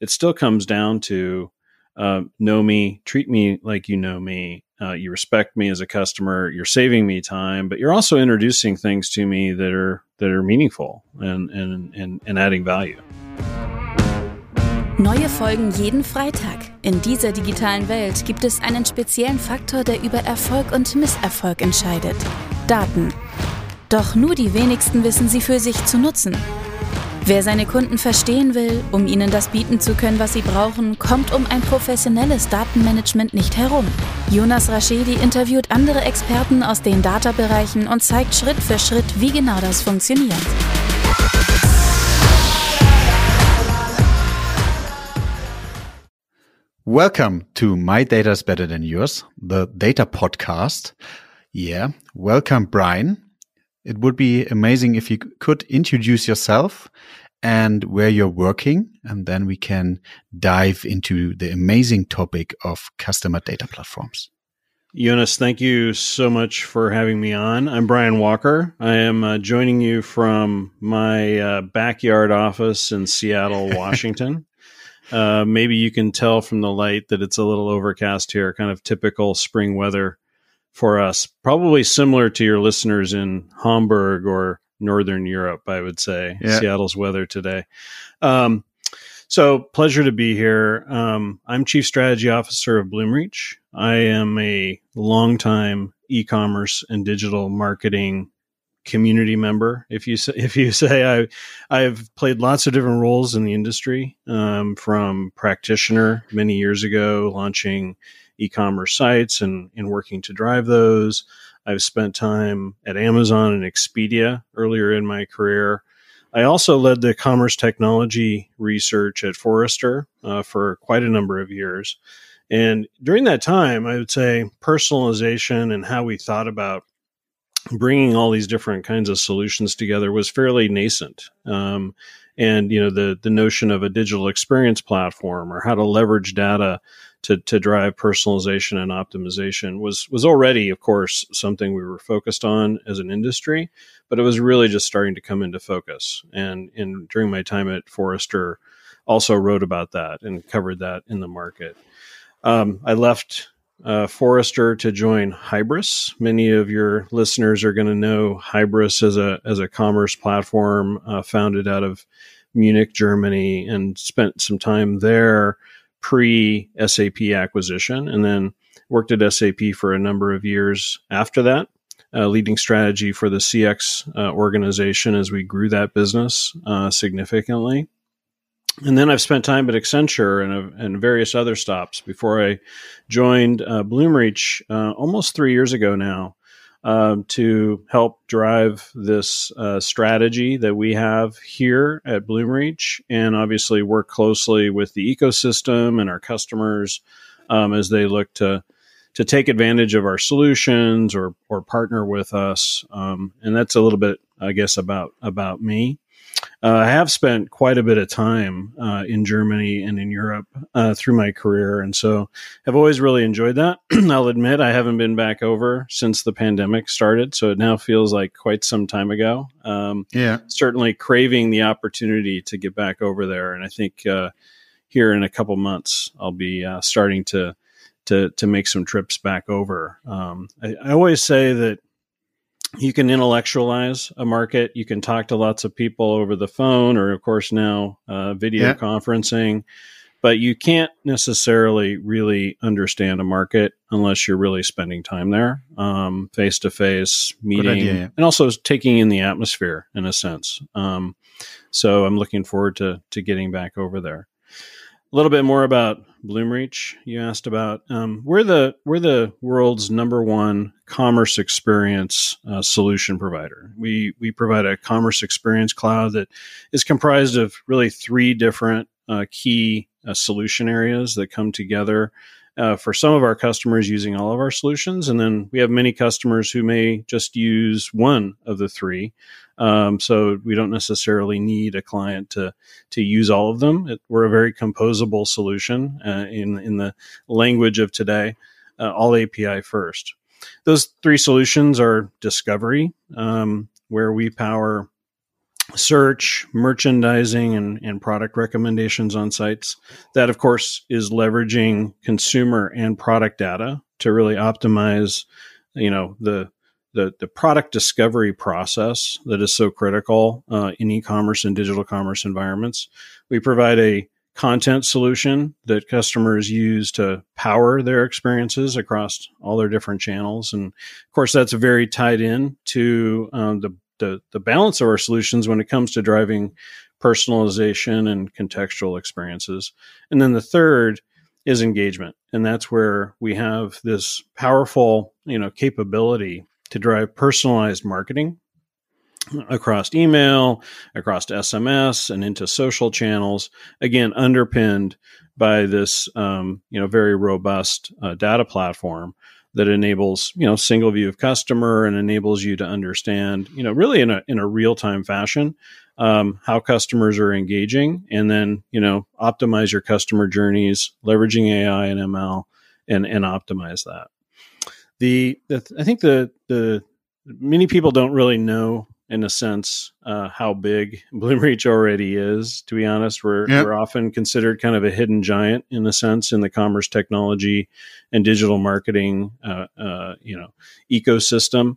it still comes down to uh, know me, treat me like you know me. Uh, you respect me as a customer. You're saving me time, but you're also introducing things to me that are that are meaningful and and and, and adding value. Neue Folgen jeden Freitag. In dieser digitalen Welt gibt es einen speziellen Faktor, der über Erfolg und Misserfolg entscheidet. Daten. Doch nur die wenigsten wissen sie für sich zu nutzen. Wer seine Kunden verstehen will, um ihnen das bieten zu können, was sie brauchen, kommt um ein professionelles Datenmanagement nicht herum. Jonas Raschedi interviewt andere Experten aus den Data-Bereichen und zeigt Schritt für Schritt, wie genau das funktioniert. Welcome to My Data is Better Than Yours, the data podcast. Yeah, welcome, Brian. It would be amazing if you could introduce yourself and where you're working, and then we can dive into the amazing topic of customer data platforms. Jonas, thank you so much for having me on. I'm Brian Walker. I am uh, joining you from my uh, backyard office in Seattle, Washington. uh, maybe you can tell from the light that it's a little overcast here, kind of typical spring weather for us. Probably similar to your listeners in Hamburg or Northern Europe, I would say. Yeah. Seattle's weather today. Um, so, pleasure to be here. Um, I'm Chief Strategy Officer of Bloomreach. I am a longtime e commerce and digital marketing community member. If you say, if you say I, I've played lots of different roles in the industry, um, from practitioner many years ago, launching e-commerce sites and, and working to drive those. I've spent time at Amazon and Expedia earlier in my career. I also led the commerce technology research at Forrester uh, for quite a number of years. And during that time, I would say personalization and how we thought about bringing all these different kinds of solutions together was fairly nascent. Um, and you know the the notion of a digital experience platform or how to leverage data to to drive personalization and optimization was was already, of course, something we were focused on as an industry, but it was really just starting to come into focus. And in during my time at Forrester, also wrote about that and covered that in the market. Um, I left uh, Forrester to join Hybris. Many of your listeners are going to know Hybris as a as a commerce platform uh, founded out of Munich, Germany, and spent some time there pre SAP acquisition, and then worked at SAP for a number of years after that, uh, leading strategy for the CX uh, organization as we grew that business uh, significantly. And then I've spent time at Accenture and, and various other stops before I joined uh, Bloomreach uh, almost three years ago now um, to help drive this uh, strategy that we have here at Bloomreach, and obviously work closely with the ecosystem and our customers um, as they look to to take advantage of our solutions or or partner with us. Um, and that's a little bit, I guess, about about me. Uh, I have spent quite a bit of time uh, in Germany and in Europe uh, through my career, and so I've always really enjoyed that. I'll admit I haven't been back over since the pandemic started, so it now feels like quite some time ago. Um, yeah, certainly craving the opportunity to get back over there, and I think uh, here in a couple months I'll be uh, starting to to to make some trips back over. Um, I, I always say that you can intellectualize a market. You can talk to lots of people over the phone, or of course now uh, video yeah. conferencing. But you can't necessarily really understand a market unless you're really spending time there, face to face, meeting, idea, yeah. and also taking in the atmosphere in a sense. Um, so I'm looking forward to to getting back over there a little bit more about Bloomreach. You asked about um, we're the we're the world's number one commerce experience uh, solution provider. We we provide a commerce experience cloud that is comprised of really three different uh, key uh, solution areas that come together uh, for some of our customers using all of our solutions. And then we have many customers who may just use one of the three. Um, so we don't necessarily need a client to to use all of them. It, we're a very composable solution uh, in in the language of today, uh, all API first. Those three solutions are discovery, um, where we power search, merchandising, and, and product recommendations on sites. That, of course, is leveraging consumer and product data to really optimize, you know, the the, the product discovery process that is so critical uh, in e-commerce and digital commerce environments. We provide a content solution that customers use to power their experiences across all their different channels. And of course, that's very tied in to um, the, the, the balance of our solutions when it comes to driving personalization and contextual experiences. And then the third is engagement. And that's where we have this powerful, you know, capability to drive personalized marketing across email, across SMS, and into social channels. Again, underpinned by this, um, you know, very robust uh, data platform that enables, you know, single view of customer and enables you to understand, you know, really in a in a real time fashion. Um, how customers are engaging, and then you know optimize your customer journeys, leveraging AI and ML, and and optimize that. The, the I think the the many people don't really know in a sense uh, how big Bloomreach already is. To be honest, we're yep. we're often considered kind of a hidden giant in a sense in the commerce technology and digital marketing, uh, uh, you know, ecosystem.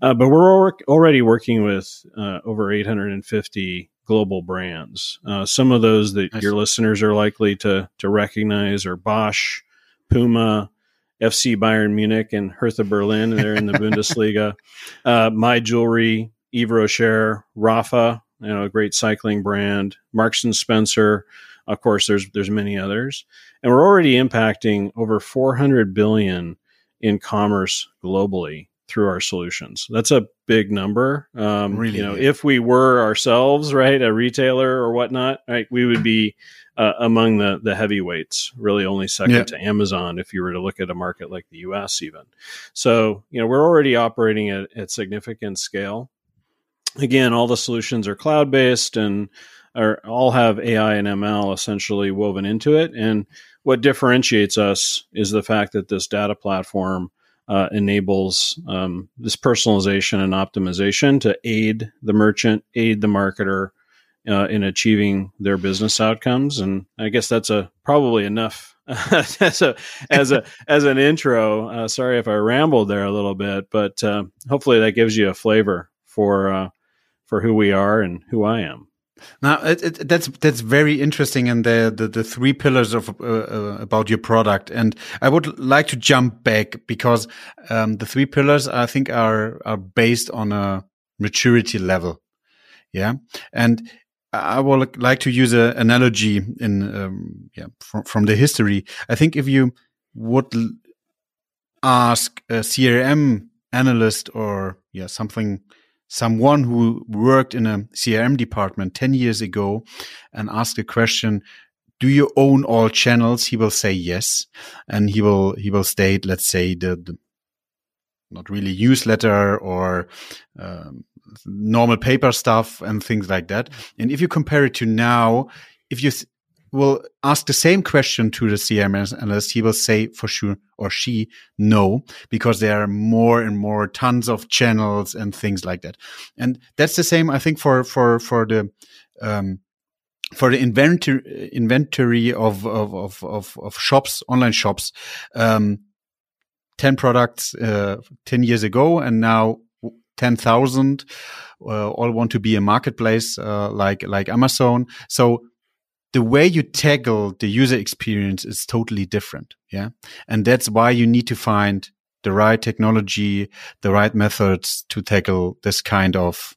Uh, but we're already working with uh, over 850 global brands. Uh, some of those that your listeners are likely to to recognize are Bosch, Puma. FC Bayern Munich and Hertha Berlin. They're in the Bundesliga. Mejuri, Yves Rocher, Rapha, you know, a great cycling brand, Marks and Spencer. Of course, there's there's many others, and we're already impacting over 400 billion in commerce globally through our solutions. That's a big number. Um, really, you know, if we were ourselves, right, a retailer or whatnot, right, we would be uh, among the the heavyweights. Really, only second yeah. to Amazon if you were to look at a market like the U.S. Even. So, you know, we're already operating at, at significant scale again, all the solutions are cloud based and are all have AI and ML essentially woven into it. And what differentiates us is the fact that this data platform uh, enables um, this personalization and optimization to aid the merchant, aid the marketer uh, in achieving their business outcomes. And I guess that's a probably enough as a as a as an intro. Uh, sorry if I rambled there a little bit, but uh, hopefully that gives you a flavor for uh, for who we are and who I am. Now it, it, that's that's very interesting, and the, the the, three pillars of uh, uh, about your product. And I would like to jump back because um, the three pillars I think are are based on a maturity level. Yeah, and I would like to use an analogy in um, yeah from, from the history. I think if you would ask a CRM analyst or yeah something someone who worked in a CRM department 10 years ago and asked a question, do you own all channels? He will say yes. And he will, he will state, let's say the, the not really newsletter or um, normal paper stuff and things like that. And if you compare it to now, if you will ask the same question to the CMS analyst, he will say for sure or she no, because there are more and more tons of channels and things like that. And that's the same, I think, for for for the um, for the inventory inventory of of of of, of shops, online shops. Um, 10 products uh, 10 years ago and now 10,000 uh, all want to be a marketplace uh, like like Amazon. So the way you tackle the user experience is totally different. Yeah. And that's why you need to find the right technology, the right methods to tackle this kind of,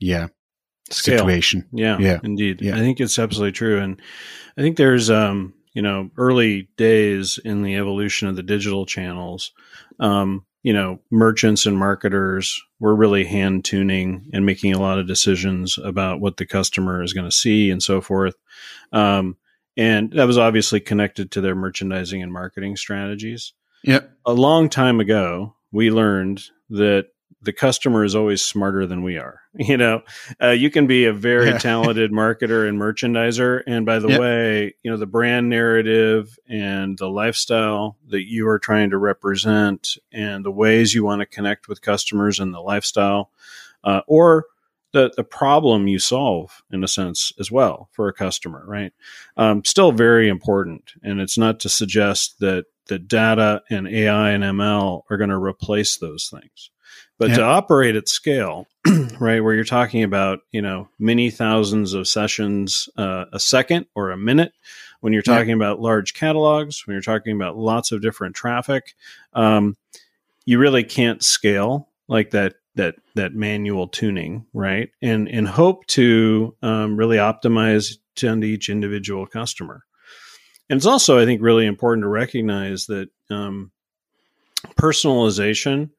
yeah, Scale. situation. Yeah. Yeah. Indeed. Yeah. I think it's absolutely true. And I think there's, um, you know, early days in the evolution of the digital channels. Um, you know, merchants and marketers were really hand tuning and making a lot of decisions about what the customer is going to see and so forth. Um, and that was obviously connected to their merchandising and marketing strategies. Yeah. A long time ago, we learned that the customer is always smarter than we are. You know, uh, you can be a very yeah. talented marketer and merchandiser, and by the yep. way, you know the brand narrative and the lifestyle that you are trying to represent, and the ways you want to connect with customers and the lifestyle, uh, or the, the problem you solve in a sense as well for a customer, right? Um, still very important. And it's not to suggest that that data and AI and ML are going to replace those things. But yeah. to operate at scale, right, where you're talking about, you know, many thousands of sessions uh, a second or a minute, when you're talking yeah. about large catalogs, when you're talking about lots of different traffic, um, you really can't scale like that that that manual tuning, right? And and hope to um, really optimize to each individual customer. And it's also, I think, really important to recognize that um, personalization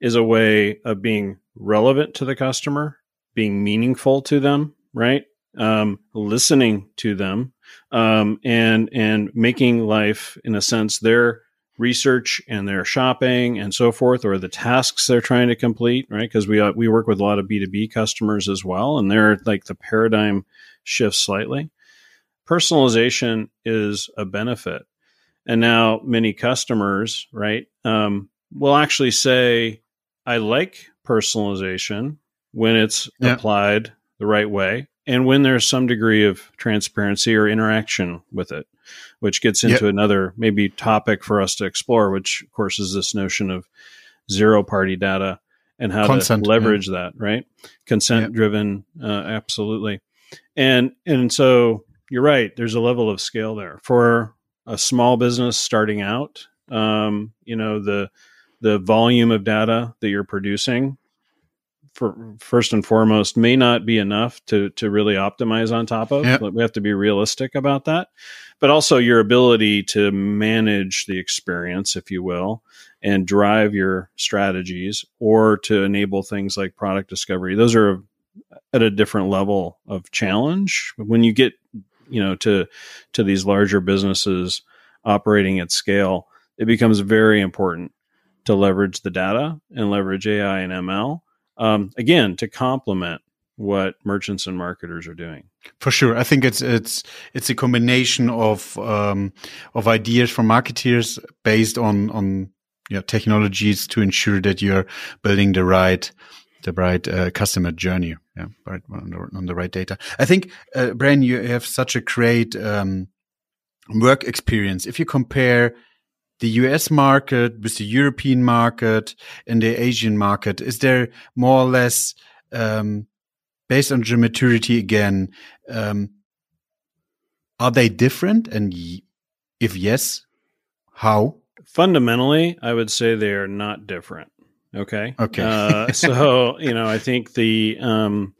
is a way of being relevant to the customer, being meaningful to them, right? Um, listening to them, um, and and making life, in a sense, their research and their shopping and so forth, or the tasks they're trying to complete, right? Because we uh, we work with a lot of B two B customers as well, and they're like the paradigm shifts slightly. Personalization is a benefit, and now many customers, right, um, will actually say, I like personalization when it's yeah. applied the right way and when there's some degree of transparency or interaction with it, which gets into yep. another maybe topic for us to explore, which of course is this notion of zero party data and how Consent, to leverage yeah. that, right? Consent yep. driven, uh, absolutely. And, and so you're right. There's a level of scale there for a small business starting out. Um, you know, the, the volume of data that you're producing for first and foremost may not be enough to to really optimize on top of. Yep. we have to be realistic about that. But also your ability to manage the experience if you will and drive your strategies or to enable things like product discovery. Those are at a different level of challenge. When you get you know to to these larger businesses operating at scale it becomes very important to leverage the data and leverage AI and ML. Um, again, to complement what merchants and marketers are doing. For sure, I think it's it's it's a combination of um, of ideas from marketeers based on on technologies to ensure that you're building the right the right uh, customer journey, yeah, right on the, on the, right data. I think, uh, Brian, you have such a great um, work experience. If you compare the US market with the European market and the Asian market? Is there more or less, um, based on the maturity again, um, are they different? And if yes, how? Fundamentally, I would say they are not different. Okay. Okay. uh, so, you know, I think the, um,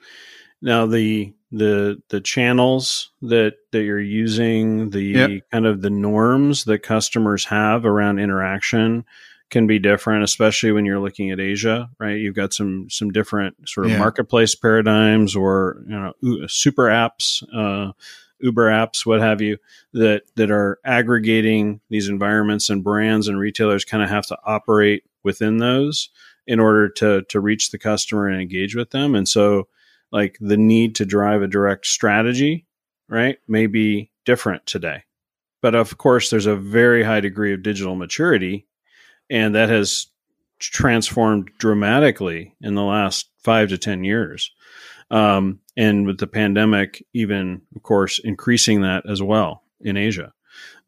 now the, the the channels that that you're using the yep. kind of the norms that customers have around interaction can be different especially when you're looking at asia right you've got some some different sort of yeah. marketplace paradigms or you know super apps uh, uber apps what have you that that are aggregating these environments and brands and retailers kind of have to operate within those in order to to reach the customer and engage with them and so like the need to drive a direct strategy, right, may be different today. But of course, there's a very high degree of digital maturity, and that has transformed dramatically in the last five to 10 years. Um, and with the pandemic, even, of course, increasing that as well in Asia.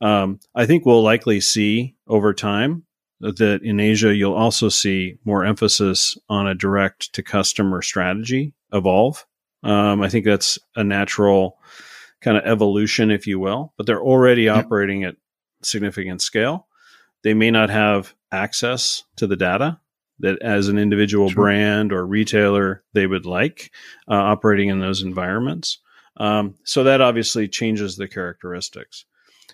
Um, I think we'll likely see over time that in Asia, you'll also see more emphasis on a direct to customer strategy evolve. Um, I think that's a natural kind of evolution, if you will, but they're already operating at significant scale. They may not have access to the data that as an individual sure. brand or retailer they would like uh, operating in those environments. Um, so that obviously changes the characteristics.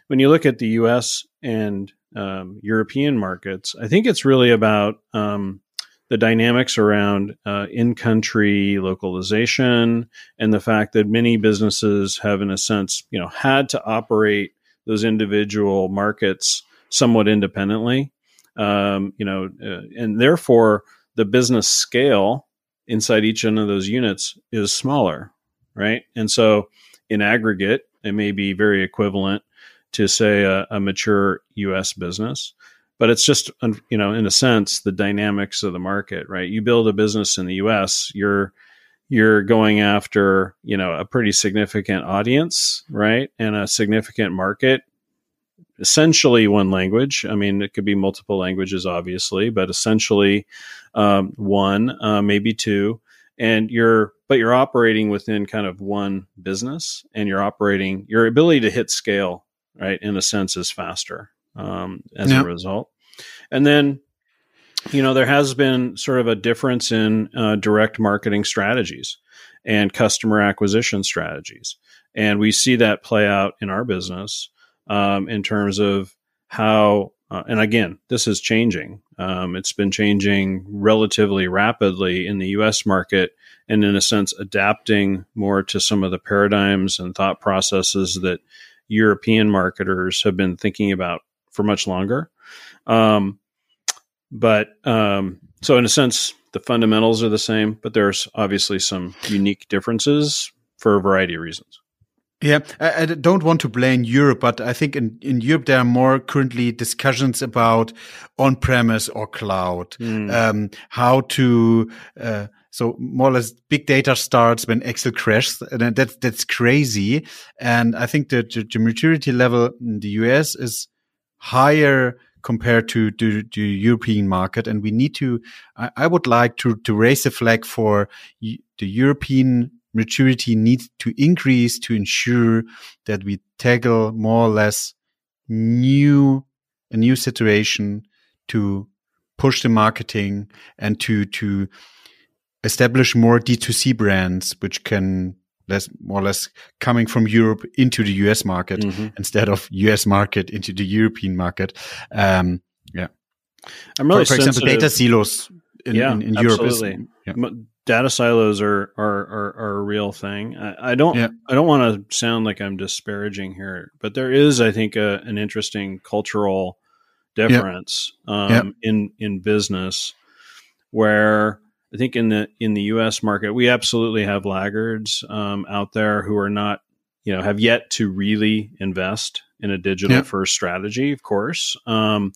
When you look at the US and um, European markets, I think it's really about um, the dynamics around uh, in-country localization and the fact that many businesses have, in a sense, you know, had to operate those individual markets somewhat independently. Um, you know, uh, and therefore the business scale inside each one of those units is smaller, right? And so, in aggregate, it may be very equivalent to say a, a mature U.S. business but it's just you know in a sense the dynamics of the market right? You build a business in the us you're you're going after you know a pretty significant audience right? And a significant market essentially one language. I mean it could be multiple languages obviously but essentially um, one uh, maybe two. And you're but you're operating within kind of one business and you're operating your ability to hit scale right in a sense is faster um, as a result and then you know, there has been sort of a difference in uh, direct marketing strategies and customer acquisition strategies. And we see that play out in our business um, in terms of how, uh, and again, this is changing. Um, it's been changing relatively rapidly in the US market and, in a sense, adapting more to some of the paradigms and thought processes that European marketers have been thinking about for much longer. Um, but um, so, in a sense, the fundamentals are the same, but there's obviously some unique differences for a variety of reasons. Yeah, I, I, don't want to blame Europe, but I think in, in Europe there are more currently discussions about on-premise or cloud, mm. um, how to. Uh, so more or less, big data starts when Excel crashes, and that's that's crazy. And I think that the maturity level in the US is higher compared to, to European market. And we need to, I, I would like to, to raise a flag for the European maturity needs to increase to ensure that we tackle more or less new, a new situation to push the marketing and to, to establish more D2C brands, which can less more or less coming from Europe into the US market mm-hmm. instead of US market into the European market. Um, yeah. I'm really for, for example, data silos in, yeah, in, in Europe. Is, yeah. Data silos are, are, are, are, a real thing. I, I don't, yeah. I don't want to sound like I'm disparaging here, but there is, I think, a, an interesting cultural difference um, in, in business where I think in the in the U.S. market, we absolutely have laggards um, out there who are not, you know, have yet to really invest in a digital first strategy. Of course, um,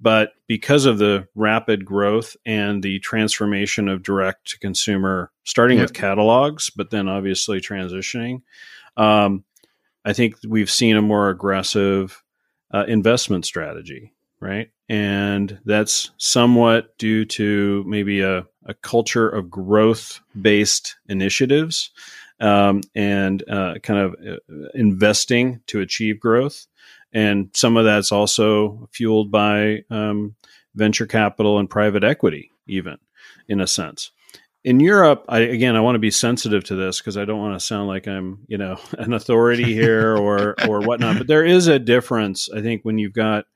but because of the rapid growth and the transformation of direct to consumer, starting with catalogs, but then obviously transitioning, um, I think we've seen a more aggressive uh, investment strategy, right? And that's somewhat due to maybe a a culture of growth based initiatives um, and uh, kind of uh, investing to achieve growth. And some of that's also fueled by um, venture capital and private equity, even in a sense. In Europe, I, again, I want to be sensitive to this because I don't want to sound like I'm, you know, an authority here or or whatnot. But there is a difference, I think, when you've got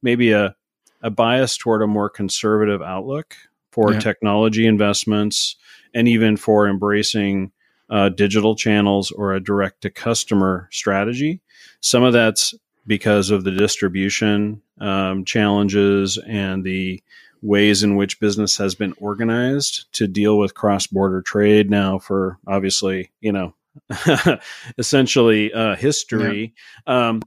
maybe a a bias toward a more conservative outlook for yeah. technology investments and even for embracing uh, digital channels or a direct to customer strategy. Some of that's because of the distribution um, challenges and the ways in which business has been organized to deal with cross border trade now for obviously, you know, essentially uh, history. Yeah. Um,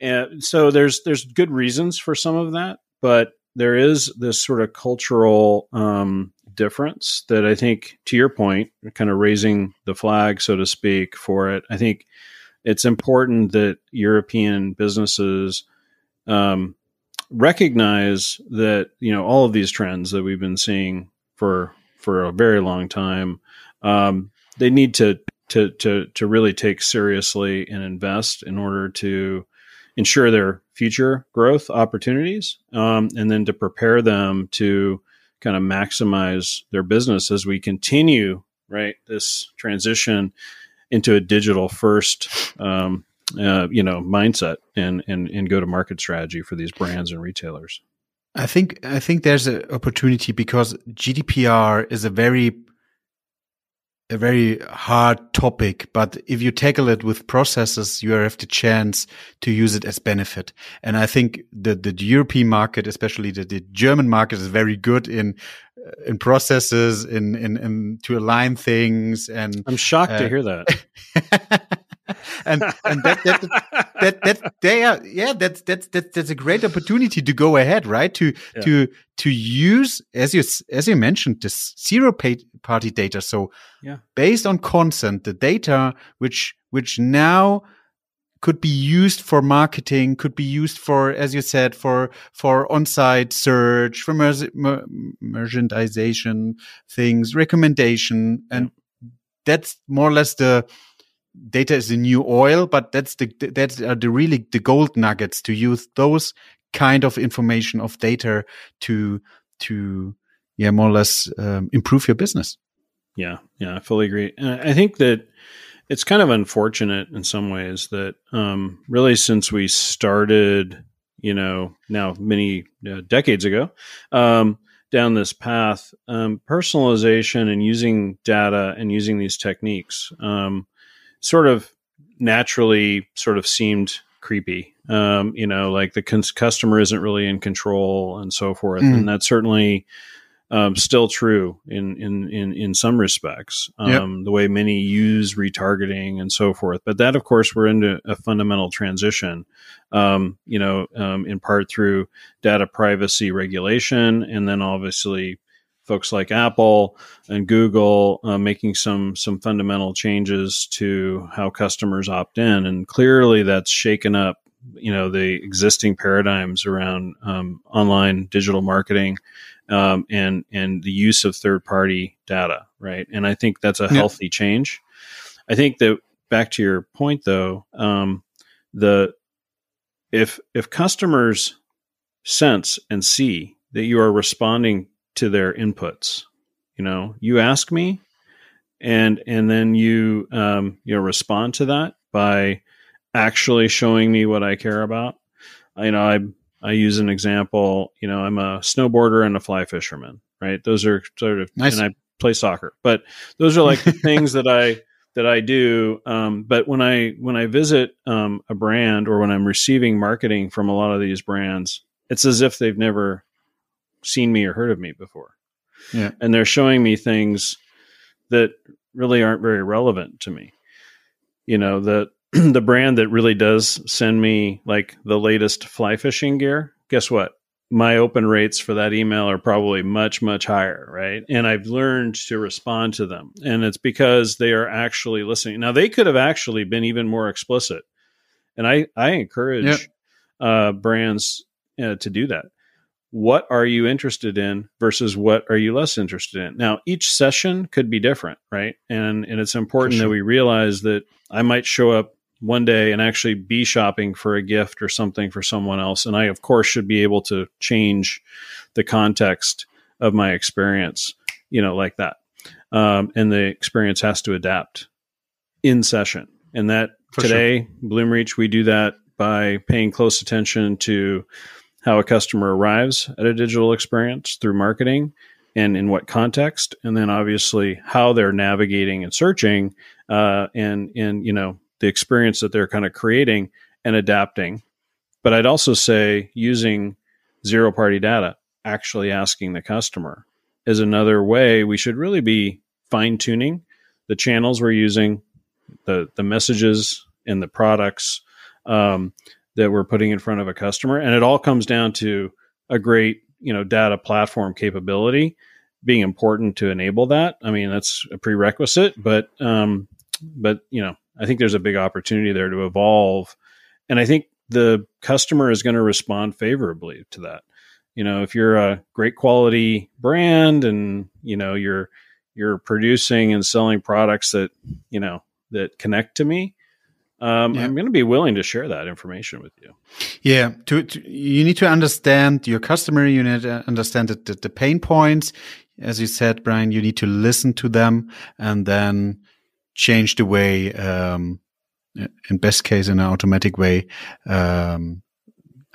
and so there's there's good reasons for some of that, but there is this sort of cultural um, difference that I think, to your point, kind of raising the flag, so to speak, for it. I think it's important that European businesses um, recognize that you know all of these trends that we've been seeing for for a very long time. Um, they need to to to to really take seriously and invest in order to ensure their future growth opportunities, um, and then to prepare them to kind of maximize their business as we continue right this transition into a digital first um, uh, you know mindset and and and go to market strategy for these brands and retailers. I think i think there's an opportunity because gdpr is a very a very hard topic, but if you tackle it with processes, you have the chance to use it as benefit. And I think that the European market, especially the, the German market is very good in, uh, in processes, in, in, in to align things. And I'm shocked uh, to hear that. and and that that, that that they are yeah that's that's that's that's a great opportunity to go ahead right? To yeah. to to use as you as you mentioned this zero party data. So yeah. based on consent the data which which now could be used for marketing, could be used for, as you said, for for on-site search, for mer mer merchandisation things, recommendation, and that's more or less the data is the new oil, but that's the that's the really the gold nuggets to use those kind of information of data to to yeah more or less um, improve your business. Yeah, yeah, I fully agree. And I think that it's kind of unfortunate in some ways that um, really since we started, you know, now many uh, decades ago, um, down this path, um, personalization and using data and using these techniques um, sort of naturally sort of seemed creepy. Um, you know, like the cons- customer isn't really in control and so forth. Mm. And that's certainly um, still true in, in, in, in some respects, um, yep. the way many use retargeting and so forth. But that, of course, we're into a fundamental transition, um, you know, um, in part through data privacy regulation, and then obviously folks like Apple and Google uh, making some some fundamental changes to how customers opt in, and clearly that's shaken up you know the existing paradigms around um, online digital marketing um, and and the use of third party data, right? And I think that's a healthy yeah. change. I think that back to your point though, um, the if if customers sense and see that you are responding to their inputs, you know, you ask me, and and then you um, you know respond to that by actually showing me what I care about. You know, I I use an example. You know, I'm a snowboarder and a fly fisherman, right? Those are sort of, nice. and I play soccer, but those are like the things that I that I do. Um, but when I when I visit um, a brand or when I'm receiving marketing from a lot of these brands, it's as if they've never seen me or heard of me before. Yeah, and they're showing me things that really aren't very relevant to me. You know that the brand that really does send me like the latest fly fishing gear, guess what? My open rates for that email are probably much, much higher, right? And I've learned to respond to them. And it's because they are actually listening. Now, they could have actually been even more explicit. And I, I encourage yep. uh, brands uh, to do that. What are you interested in versus what are you less interested in? Now, each session could be different, right? And and it's important sure. that we realize that I might show up one day and actually be shopping for a gift or something for someone else. And I, of course, should be able to change the context of my experience, you know, like that. Um, and the experience has to adapt in session. And that for today, sure. Bloomreach, we do that by paying close attention to how a customer arrives at a digital experience through marketing and in what context, and then obviously how they're navigating and searching, uh, and and you know the experience that they're kind of creating and adapting. But I'd also say using zero party data, actually asking the customer is another way we should really be fine tuning the channels we're using, the, the messages and the products um, that we're putting in front of a customer. And it all comes down to a great, you know, data platform capability being important to enable that. I mean, that's a prerequisite, but, um, but, you know, I think there's a big opportunity there to evolve. And I think the customer is going to respond favorably to that. You know, if you're a great quality brand and, you know, you're you're producing and selling products that, you know, that connect to me, um, yeah. I'm going to be willing to share that information with you. Yeah, to, to, you need to understand your customer. You need to understand the, the, the, pain points. As you said, Brian, you need to listen to them and then change the way, um, in best case, in an automatic way, um,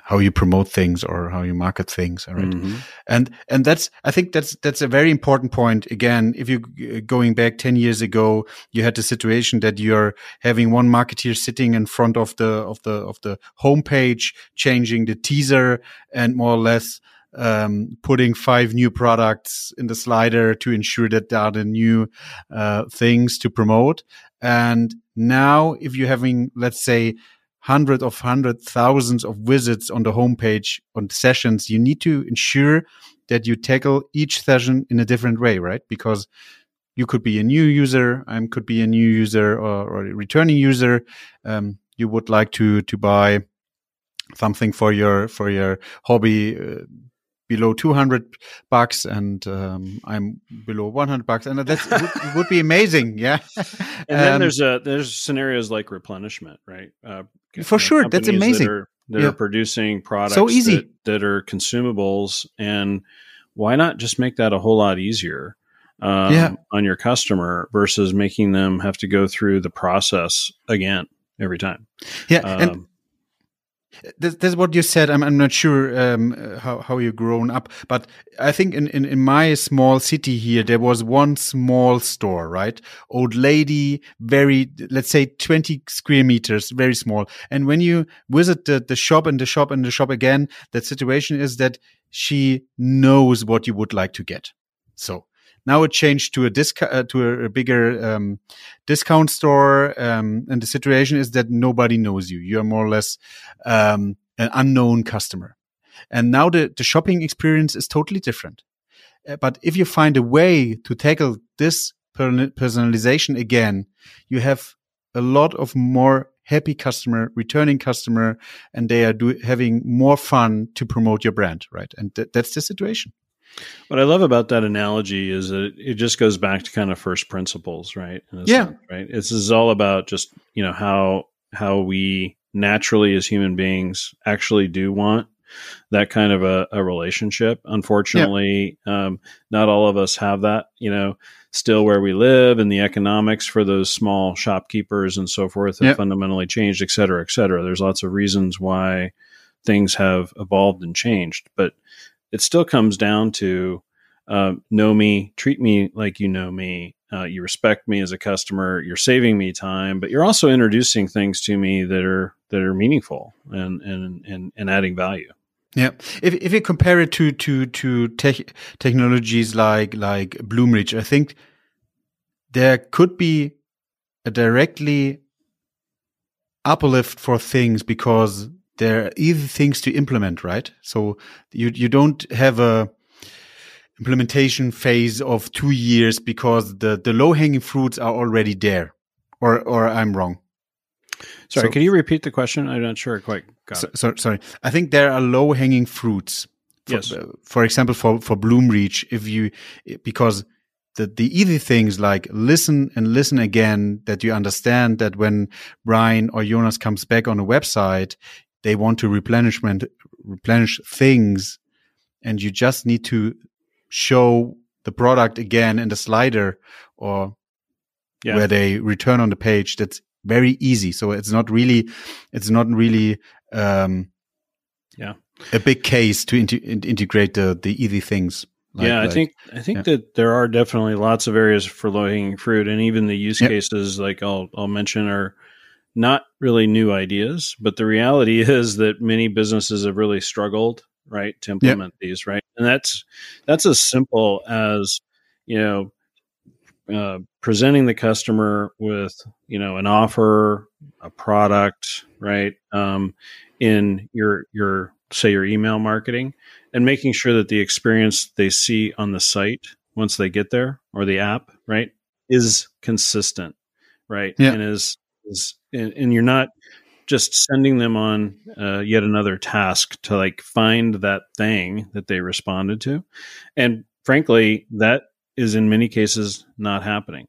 how you promote things or how you market things. All right? mm-hmm. And, and that's, I think that's, that's a very important point. Again, if you going back 10 years ago, you had the situation that you're having one marketeer sitting in front of the, of the, of the homepage, changing the teaser and more or less, um, putting five new products in the slider to ensure that there are the new uh, things to promote. And now if you're having, let's say, hundreds of hundred thousands of visits on the homepage on sessions, you need to ensure that you tackle each session in a different way, right? Because you could be a new user, I could be a new user or, or a returning user. Um, you would like to to buy something for your for your hobby uh, below 200 bucks and um, I'm below 100 bucks. And that would, would, be amazing yeah. And then um, there's a there's scenarios like replenishment right? Uh, for sure that's amazing that are, that yeah. are producing products so easy. that, that, are consumables and why not just make that a whole lot easier um, yeah. on your customer versus making them have to go through the process again every time? Yeah and um, this, this, is what you said. I'm, I'm not sure um, how, how you grown up, but I think in, in, in my small city here, there was one small store, right? Old lady, very, let's say 20 square meters, very small. And when you visit the, the shop and the shop and the shop again, that situation is that she knows what you would like to get. So now it changed to a discount uh, to a, a bigger um, discount store, um, and the situation is that nobody knows you. You are more or less um, an unknown customer, and now the the shopping experience is totally different. Uh, but if you find a way to tackle this personalization again, you have a lot of more happy customer, returning customer, and they are do, having more fun to promote your brand, right? And th- that's the situation. What I love about that analogy is that it just goes back to kind of first principles, right? Yeah. Sense, right. This is all about just, you know, how, how we naturally as human beings actually do want that kind of a, a relationship. Unfortunately, yeah. um, not all of us have that, you know, still where we live and the economics for those small shopkeepers and so forth have yeah. fundamentally changed, et cetera, et cetera. There's lots of reasons why things have evolved and changed, but it still comes down to uh, know me, treat me like you know me. Uh, you respect me as a customer. You're saving me time, but you're also introducing things to me that are that are meaningful and and and, and adding value. Yeah, if if you compare it to to to tech, technologies like like Bloomreach, I think there could be a directly uplift for things because they're easy things to implement, right? So you you don't have a implementation phase of two years because the the low hanging fruits are already there, or or I'm wrong. Sorry, so, can you repeat the question? I'm not sure I quite got so, it. So, sorry, I think there are low hanging fruits. For, yes. For example, for for Bloomreach, if you because the, the easy things like listen and listen again that you understand that when Brian or Jonas comes back on a website, they want to replenishment replenish things and you just need to show the product again in the slider or yeah. where they return on the page that's very easy so it's not really it's not really um yeah a big case to in integrate the the easy things like, yeah, I like, think I think yeah. that there are definitely lots of areas for low hanging fruit, and even the use yep. cases like I'll I'll mention are not really new ideas, but the reality is that many businesses have really struggled, right, to implement yep. these, right? And that's that's as simple as you know uh, presenting the customer with you know an offer, a product, right, um, in your your say your email marketing, and making sure that the experience they see on the site once they get there or the app, right, is consistent, right, yeah. and is is and, and you're not just sending them on uh, yet another task to like find that thing that they responded to. And frankly that is in many cases not happening.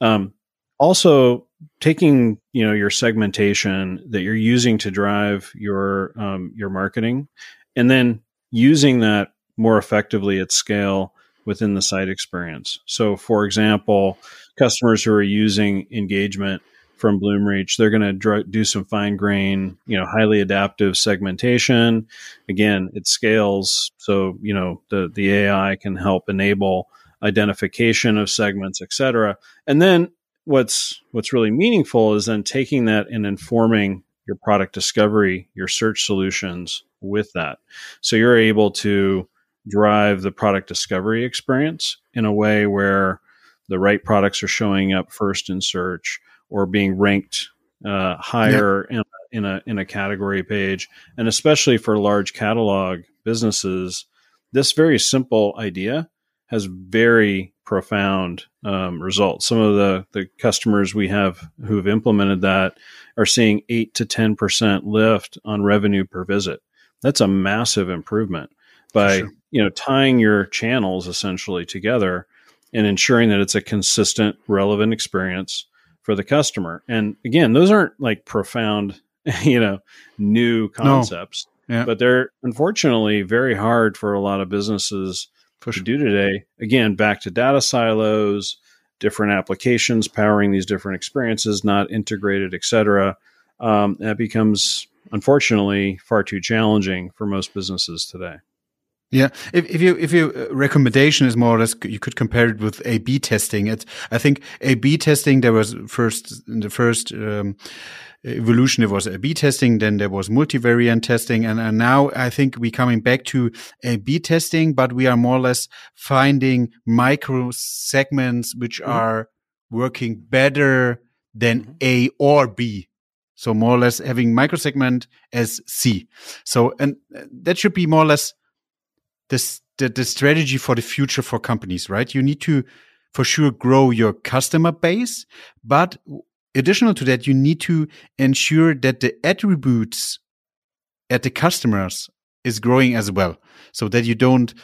Um, also taking you know your segmentation that you're using to drive your um, your marketing and then using that more effectively at scale within the site experience. So for example customers who are using engagement from Bloomreach. They're going to dr- do some fine grain, you know, highly adaptive segmentation. Again, it scales, so you know the the AI can help enable identification of segments, et cetera. And then what's what's really meaningful is then taking that and informing your product discovery, your search solutions with that. So you're able to drive the product discovery experience in a way where the right products are showing up first in search or being ranked uh, higher yep. in, in a in a category page, and especially for large catalog businesses, this very simple idea has very profound um, results. Some of the the customers we have who have implemented that are seeing eight to ten percent lift on revenue per visit. That's a massive improvement by sure. you know tying your channels essentially together and ensuring that it's a consistent, relevant experience for the customer. And again, those aren't like profound, you know, new concepts, no. yeah. but they're unfortunately very hard for a lot of businesses for to do today. Again, back to data silos, different applications powering these different experiences, not integrated, etc. Um, that becomes unfortunately far too challenging for most businesses today. Yeah, if, if you if your uh, recommendation is more or less, you could compare it with A/B testing. It's I think A/B testing there was first in the first um, evolution there was A/B testing, then there was multivariant testing, and, and now I think we're coming back to A/B testing, but we are more or less finding micro segments which mm -hmm. are working better than mm -hmm. A or B. So more or less having microsegment as C. So and uh, that should be more or less this the, the strategy for the future for companies, right? You need to for sure grow your customer base, but additional to that, you need to ensure that the attributes at the customers is growing as well, so that you don't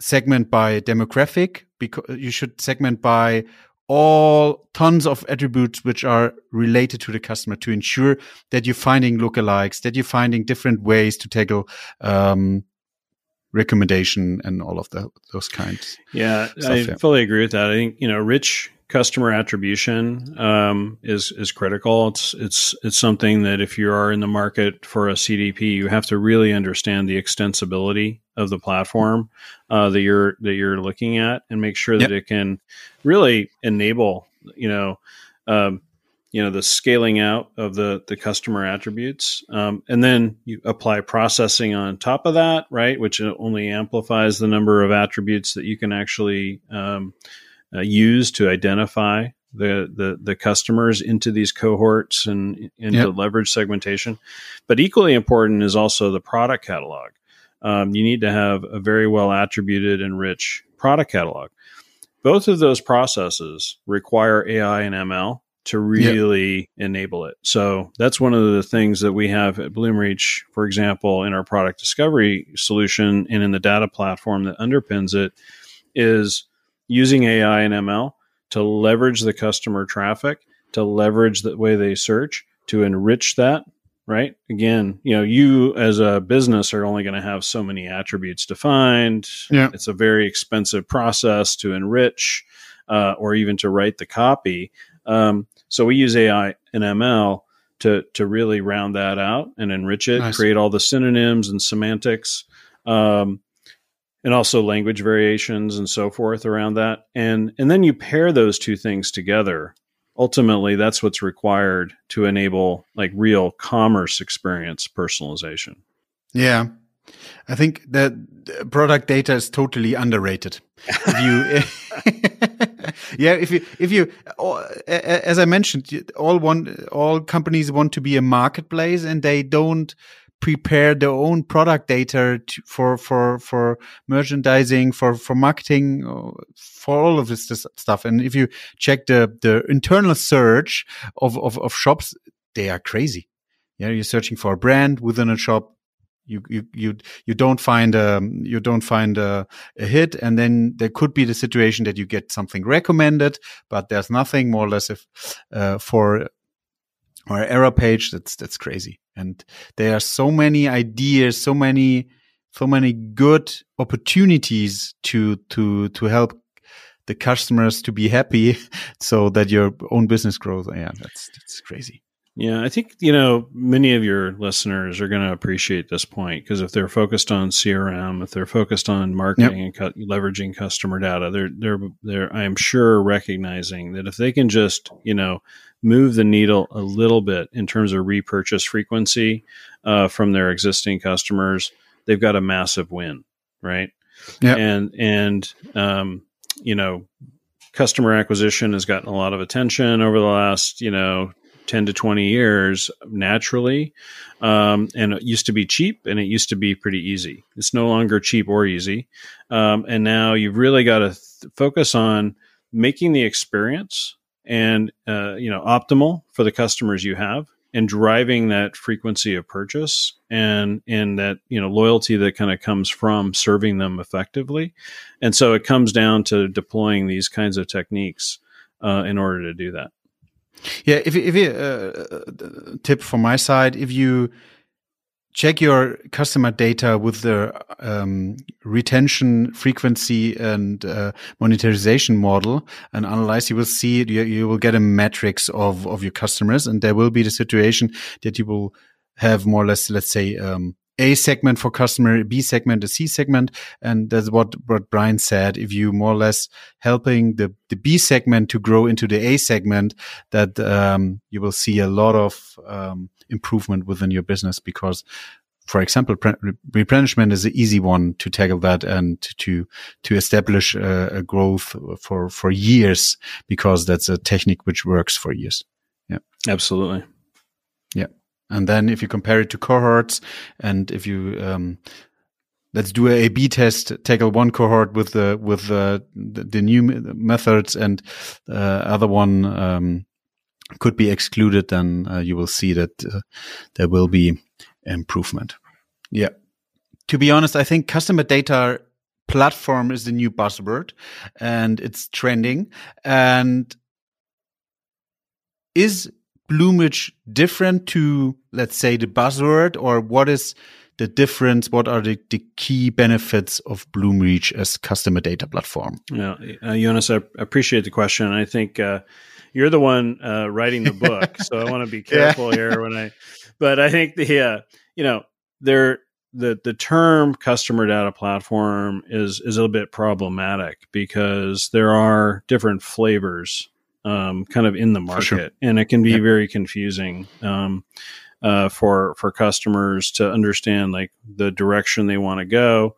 segment by demographic because you should segment by all tons of attributes which are related to the customer to ensure that you're finding lookalikes, that you're finding different ways to tackle um, recommendation and all of the, those kinds. Yeah, stuff, I yeah. fully agree with that. I think you know, rich customer attribution um, is is critical. It's it's it's something that if you are in the market for a CDP, you have to really understand the extensibility of the platform uh, that you're that you're looking at, and make sure that yep. it can really enable you know um, you know the scaling out of the the customer attributes. Um, and then you apply processing on top of that right which only amplifies the number of attributes that you can actually um, uh, use to identify the, the the customers into these cohorts and into yep. leverage segmentation. But equally important is also the product catalog. Um, you need to have a very well attributed and rich product catalog. Both of those processes require ai and ml to really yep. enable it. So that's one of the things that we have at Bloomreach, for example, in our product discovery solution and in the data platform that underpins it, is using AI and ML to leverage the customer traffic, to leverage the way they search, to enrich that. Right. Again, you know, you as a business are only going to have so many attributes defined. Yeah. It's a very expensive process to enrich uh, or even to write the copy. Um, so we use AI and ML to to really round that out and enrich it, nice. create all the synonyms and semantics, um, and also language variations and so forth around that. And and then you pair those two things together. Ultimately, that's what's required to enable like real commerce experience personalization. Yeah, I think that product data is totally underrated. If you, yeah, if you, if you, as I mentioned, all one, all companies want to be a marketplace, and they don't prepare their own product data to, for for for merchandising, for for marketing, uh, for all of this, this stuff. And if you check the the internal search of of, of shops, they are crazy. Yeah, you're searching for a brand within a shop you you you you don't find a you don't find a, a, hit and then there could be the situation that you get something recommended but there's nothing more or less if uh, for our error page that's that's crazy. And there are so many ideas so many so many good opportunities to to to help the customers to be happy so that your own business grows. Yeah that's that's crazy yeah, I think you know many of your listeners are going to appreciate this point because if they're focused on CRM, if they're focused on marketing yep. and cu- leveraging customer data, they're they're they're I am sure recognizing that if they can just you know move the needle a little bit in terms of repurchase frequency uh, from their existing customers, they've got a massive win, right? Yeah, and and um, you know customer acquisition has gotten a lot of attention over the last, you know, 10 to 20 years naturally. Um, and it used to be cheap and it used to be pretty easy. It's no longer cheap or easy. Um, and now you've really got to th- focus on making the experience and, uh, you know, optimal for the customers you have and driving that frequency of purchase and and that you know loyalty that kind of comes from serving them effectively and so it comes down to deploying these kinds of techniques uh, in order to do that yeah, if if you uh, tip from my side, if you check your customer data with the um, retention frequency and uh, monetization model and analyze, you will see you, you will get a matrix of of your customers, and there will be the situation that you will have more or less, let's say, um, a segment for customer, B segment, a C segment. And that's what, what Brian said. If you more or less helping the, the B segment to grow into the A segment, that, um, you will see a lot of, um, improvement within your business because for example, replenishment is an easy one to tackle that and to to establish a, a, growth for for years because that's a technique which works for years. Yeah, absolutely. Yeah. And then if you compare it to cohorts and if you, um, let's do a A/B test, tackle one cohort with the, with the, the, new methods and, uh, other one, um, could be excluded, then uh, you will see that uh, there will be improvement. Yeah. To be honest, I think customer data platform is the new buzzword and it's trending and is Bloomreach different to, let's say, the buzzword, or what is the difference? What are the, the key benefits of Bloomreach as customer data platform? Yeah, uh, Jonas, I appreciate the question. I think uh, you're the one uh, writing the book, so I want to be careful yeah. here when I. But I think the uh, you know there the the term customer data platform is is a little bit problematic because there are different flavors um, kind of in the market, sure. and it can be very confusing um, uh, for for customers to understand like the direction they want to go,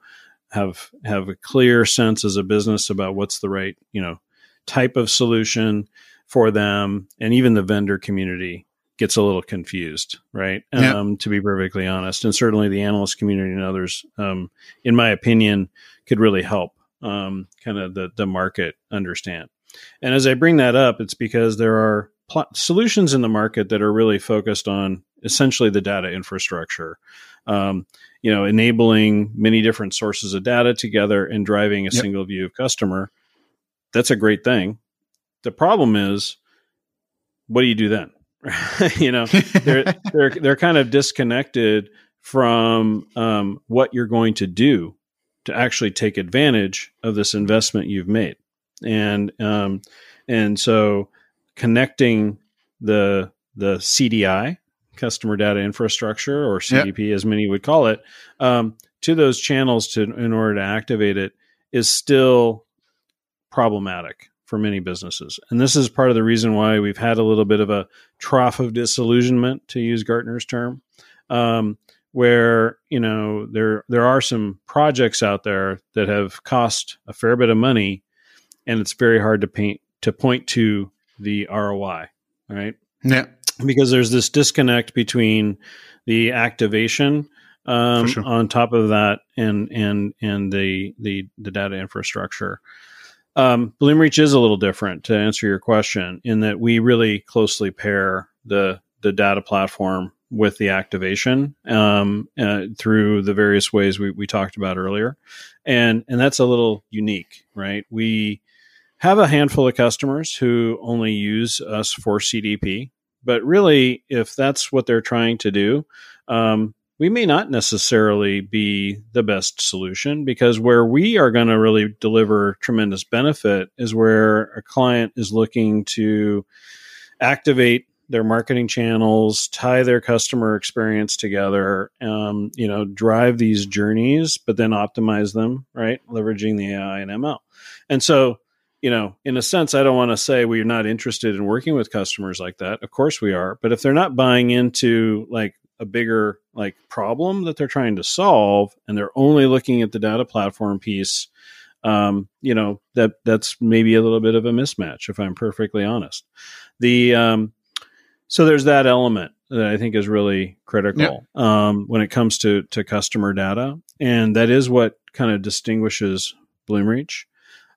have have a clear sense as a business about what's the right you know type of solution for them, and even the vendor community gets a little confused, right? Um, to be perfectly honest, and certainly the analyst community and others, um, in my opinion, could really help um, kind of the the market understand. And as I bring that up, it's because there are pl- solutions in the market that are really focused on essentially the data infrastructure. Um, you know, enabling many different sources of data together and driving a yep. single view of customer. That's a great thing. The problem is, what do you do then? you know, they're they're they're kind of disconnected from um, what you're going to do to actually take advantage of this investment you've made and um, and so connecting the the CDI customer data infrastructure or CDP yep. as many would call it um, to those channels to in order to activate it is still problematic for many businesses. And this is part of the reason why we've had a little bit of a trough of disillusionment, to use Gartner's term, um, where you know there there are some projects out there that have cost a fair bit of money and it's very hard to paint to point to the ROI, right? Yeah, because there's this disconnect between the activation um, sure. on top of that and and and the the the data infrastructure. Um, Bloomreach is a little different to answer your question in that we really closely pair the the data platform with the activation um, uh, through the various ways we, we talked about earlier, and and that's a little unique, right? We have a handful of customers who only use us for CDP. But really, if that's what they're trying to do, um, we may not necessarily be the best solution because where we are going to really deliver tremendous benefit is where a client is looking to activate their marketing channels, tie their customer experience together, um, you know, drive these journeys, but then optimize them, right? Leveraging the AI and ML. And so you know, in a sense, I don't want to say we're not interested in working with customers like that. Of course we are. But if they're not buying into like a bigger like problem that they're trying to solve and they're only looking at the data platform piece, um, you know that that's maybe a little bit of a mismatch if i'm perfectly honest the um, so there's that element that i think is really critical um, when it comes to to customer data and that is what kind of distinguishes bloomreach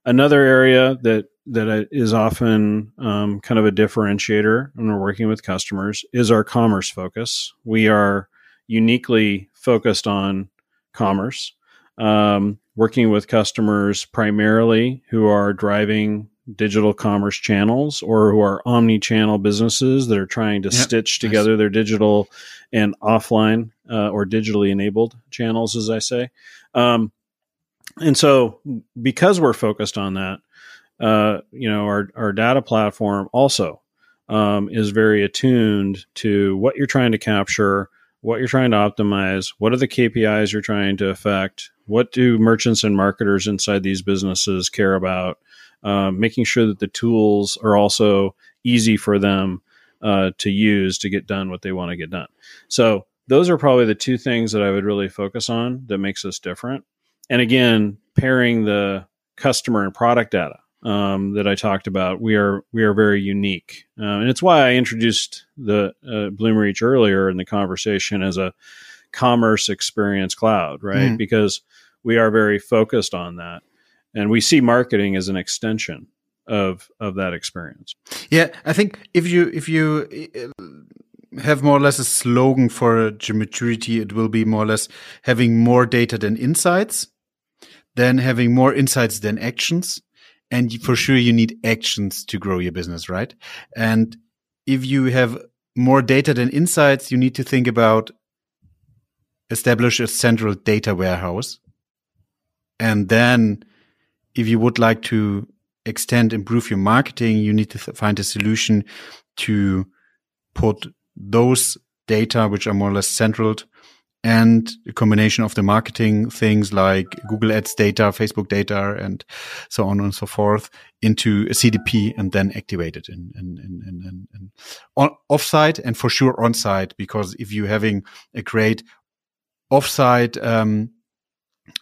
another area that that is often um, kind of a differentiator when we're working with customers is our commerce focus we are uniquely focused on commerce um, working with customers primarily who are driving digital commerce channels or who are omni-channel businesses that are trying to yep. stitch together nice. their digital and offline uh, or digitally enabled channels, as I say. Um, and so, because we're focused on that, uh, you know, our our data platform also um, is very attuned to what you're trying to capture, what you're trying to optimize, what are the KPIs you're trying to affect, what do merchants and marketers inside these businesses care about? Uh, making sure that the tools are also easy for them uh, to use to get done what they want to get done. So those are probably the two things that I would really focus on that makes us different. And again, pairing the customer and product data um, that I talked about, we are we are very unique, uh, and it's why I introduced the uh, Bloomreach earlier in the conversation as a commerce experience cloud, right? Mm. Because we are very focused on that, and we see marketing as an extension of of that experience. Yeah, I think if you if you uh, have more or less a slogan for maturity, it will be more or less having more data than insights, then having more insights than actions, and for sure you need actions to grow your business, right? And if you have more data than insights, you need to think about establish a central data warehouse. And then if you would like to extend, improve your marketing, you need to find a solution to put those data, which are more or less central and a combination of the marketing things like Google Ads data, Facebook data, and so on and so forth into a CDP and then activate it in, in, in, in, in offsite and for sure on site. Because if you're having a great offsite, um,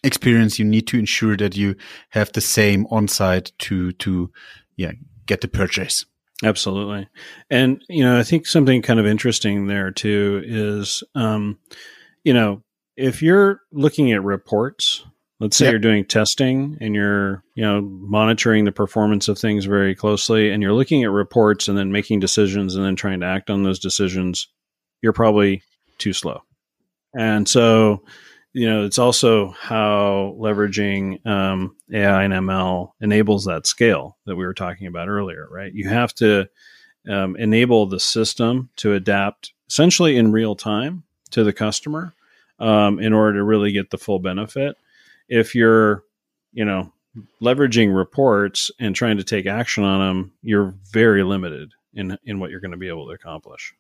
experience, you need to ensure that you have the same on site to, to, yeah, get the purchase. Absolutely. And, you know, I think something kind of interesting there too is, um, you know, if you're looking at reports, let's say yep. you're doing testing and you're, you know, monitoring the performance of things very closely and you're looking at reports and then making decisions and then trying to act on those decisions, you're probably too slow. And so, you know, it's also how leveraging um, AI and ML enables that scale that we were talking about earlier, right? You have to um, enable the system to adapt essentially in real time to the customer um, in order to really get the full benefit. If you're, you know, leveraging reports and trying to take action on them, you're very limited in in what you're going to be able to accomplish.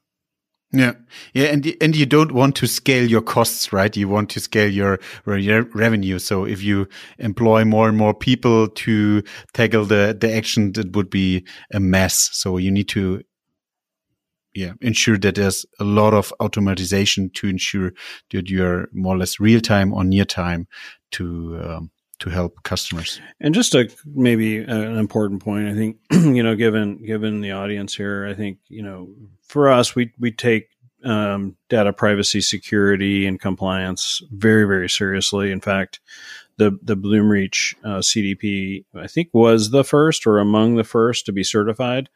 Yeah, yeah, and and you don't want to scale your costs, right? You want to scale your, your revenue. So if you employ more and more people to tackle the the action, it would be a mess. So you need to yeah, ensure that there's a lot of automatization to ensure that you're more or less real time or near time to um, to help customers. And just a maybe an important point, I think you know, given given the audience here, I think you know, for us, we we take um, data privacy, security, and compliance very very seriously. In fact, the the Bloomreach uh, CDP, I think, was the first or among the first to be certified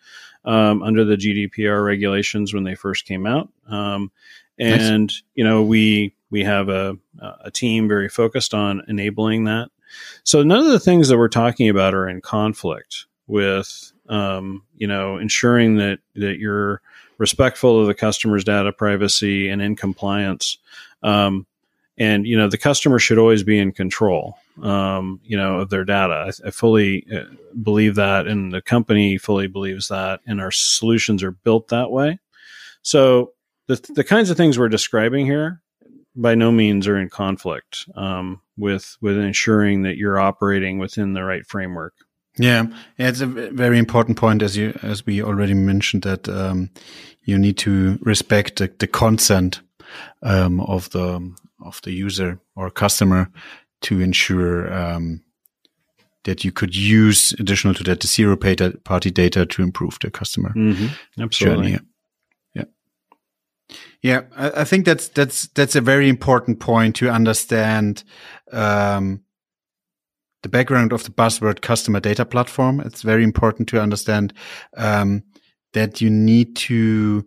um, under the GDPR regulations when they first came out. Um, and nice. you know, we we have a a team very focused on enabling that. So none of the things that we're talking about are in conflict with um, you know ensuring that that you're respectful of the customer's data privacy and in compliance. Um, and you know the customer should always be in control um, you know of their data. I, I, fully uh, believe that and the company fully believes that and our solutions are built that way. So the, the kinds of things we're describing here by no means are in conflict um, with with ensuring that you're operating within the right framework. Yeah, it's a very important point, as you as we already mentioned that um, you need to respect the, the consent um, of the of the user or customer to ensure um, that you could use additional to that the zero party data to improve the customer mm-hmm. Absolutely. journey. Yeah. Yeah, I, I, think that's that's that's a very important point to understand um, the background of the buzzword customer data platform. It's very important to understand um, that you need to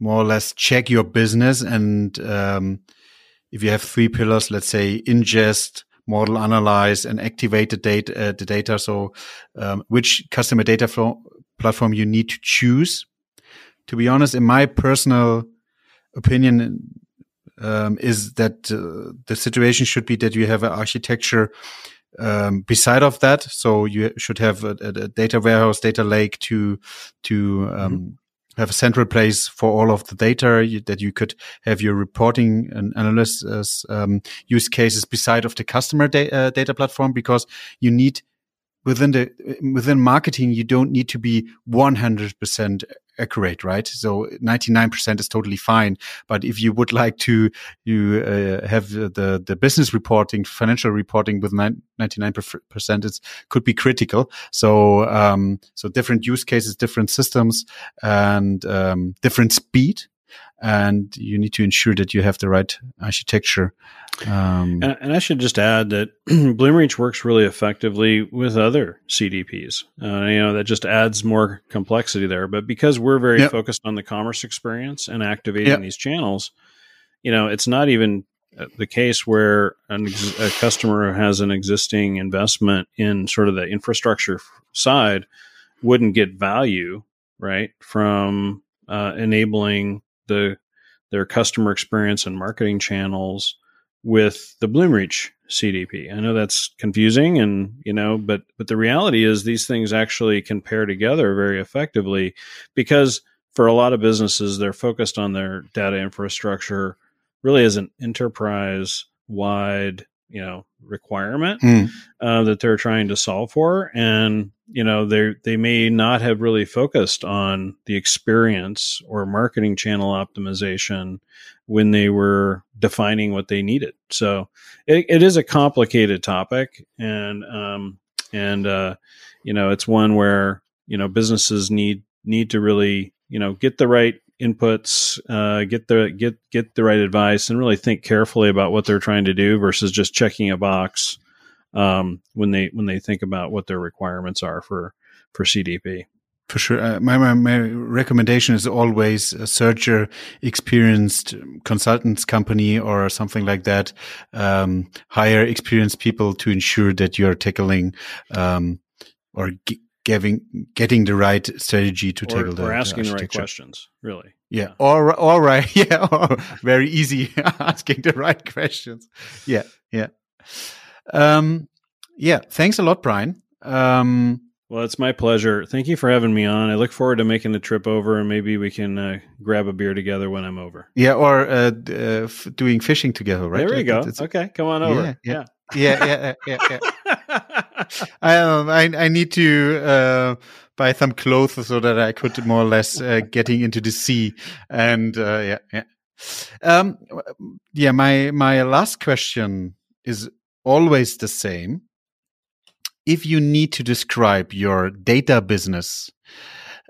more or less check your business and um, if you have three pillars, let's say ingest, model analyze, and activate the data, uh, the data. So, um, which customer data flow platform you need to choose. To be honest, in my personal opinion, um, is that uh, the situation should be that you have an architecture um, beside of that. So you should have a, a, data warehouse, data lake to to um, mm-hmm have a central place for all of the data you, that you could have your reporting and analysis um, use cases beside of the customer da- uh, data platform because you need within the within marketing you don't need to be 100% accurate right? So 99% is totally fine. But if you would like to you uh, have the the business reporting financial reporting with 99% it could be critical. So um, so different use cases different systems and um, different speed and you need to ensure that you have the right architecture. Um, and, and, I should just add that Bloomreach works really effectively with other CDPs. Uh, you know, that just adds more complexity there. But because we're very yep. focused on the commerce experience and activating yep. these channels, you know, it's not even uh, the case where an, a customer has an existing investment in sort of the infrastructure side wouldn't get value right from uh, enabling the their customer experience and marketing channels with the Bloomreach CDP. I know that's confusing and you know, but but the reality is these things actually can pair together very effectively because for a lot of businesses they're focused on their data infrastructure really as an enterprise wide you know requirement mm. uh, that they're trying to solve for. And you know they they may not have really focused on the experience or marketing channel optimization when they were defining what they needed. So it, it is a complicated topic. And um and uh you know it's one where you know businesses need need to really you know get the right inputs, uh, get the get get the right advice, and really think carefully about what they're trying to do versus just checking a box um, when they when they think about what their requirements are for for CDP. For sure, uh, my, my, my recommendation is always a searcher, experienced consultants company or something like that. Um, hire experienced people to ensure that you are tackling um, or giving getting the right strategy to or, tackle the or asking the, the right questions really. Yeah, yeah. or all right. Yeah or very easy asking the right questions. Yeah yeah. Um yeah thanks a lot brian. Um well it's my pleasure. Thank you for having me on. I look forward to making the trip over and maybe we can uh, grab a beer together when i'm over. Yeah or uh, uh, doing fishing together right? There we go. okay come on over. yeah. Yeah. Yeah yeah, yeah, yeah. I, um, I, I need to uh, buy some clothes so that I could more or less uh, getting into the sea. And uh, yeah, yeah, um, yeah. My my last question is always the same. If you need to describe your data business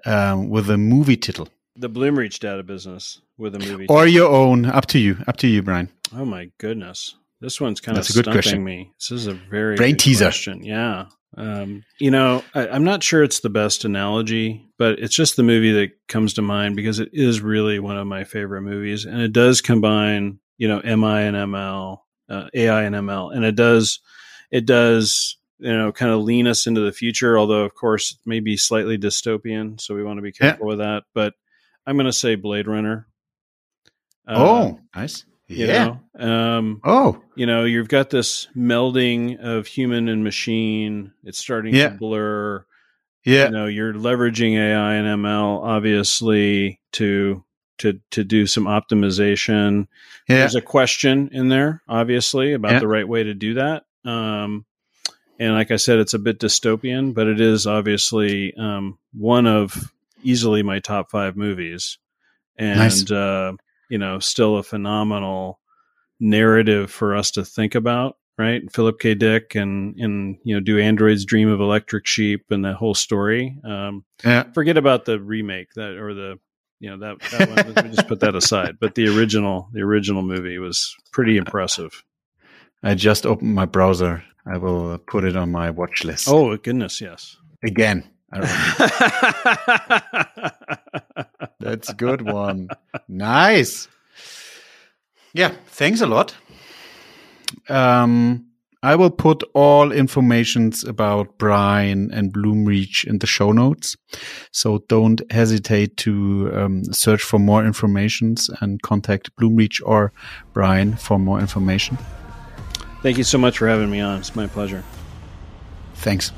um, with a movie title, the Bloomreach data business with a movie, or title. your own, up to you, up to you, Brian. Oh my goodness. This one's kind That's of a good question. me. This is a very brain teaser question. Yeah. Um, you know, I, am not sure it's the best analogy, but it's just the movie that comes to mind because it is really one of my favorite movies, and it does combine, you know, MI and ML, uh, AI and ML, and it does, it does, you know, kind of lean us into the future. Although, of course, maybe slightly dystopian, so we want to be careful yeah. with that. But I'm going to say Blade Runner. Uh, oh, nice. You yeah. Know? Um, oh, you know, you've got this melding of human and machine. It's starting yeah. to blur. Yeah. You know, you're leveraging AI and ML obviously to to to do some optimization. Yeah. There's a question in there, obviously, about yeah. the right way to do that. Um, and like I said, it's a bit dystopian, but it is obviously um, one of easily my top five movies. And nice. uh, you know, still a phenomenal narrative for us to think about, right? Philip K. Dick and and you know, do androids dream of electric sheep and that whole story. Um, Yeah. forget about the remake that or the you know that that one. let me just put that aside. But the original the original movie was pretty impressive. I just opened my browser. I will put it on my watch list. Oh goodness, yes. again. I don't know. That's a good one. Nice. Yeah, thanks a lot. Um, I will put all informations about Brian and Bloomreach in the show notes. So don't hesitate to um, search for more informations and contact Bloomreach or Brian for more information. Thank you so much for having me on. It's my pleasure. Thanks.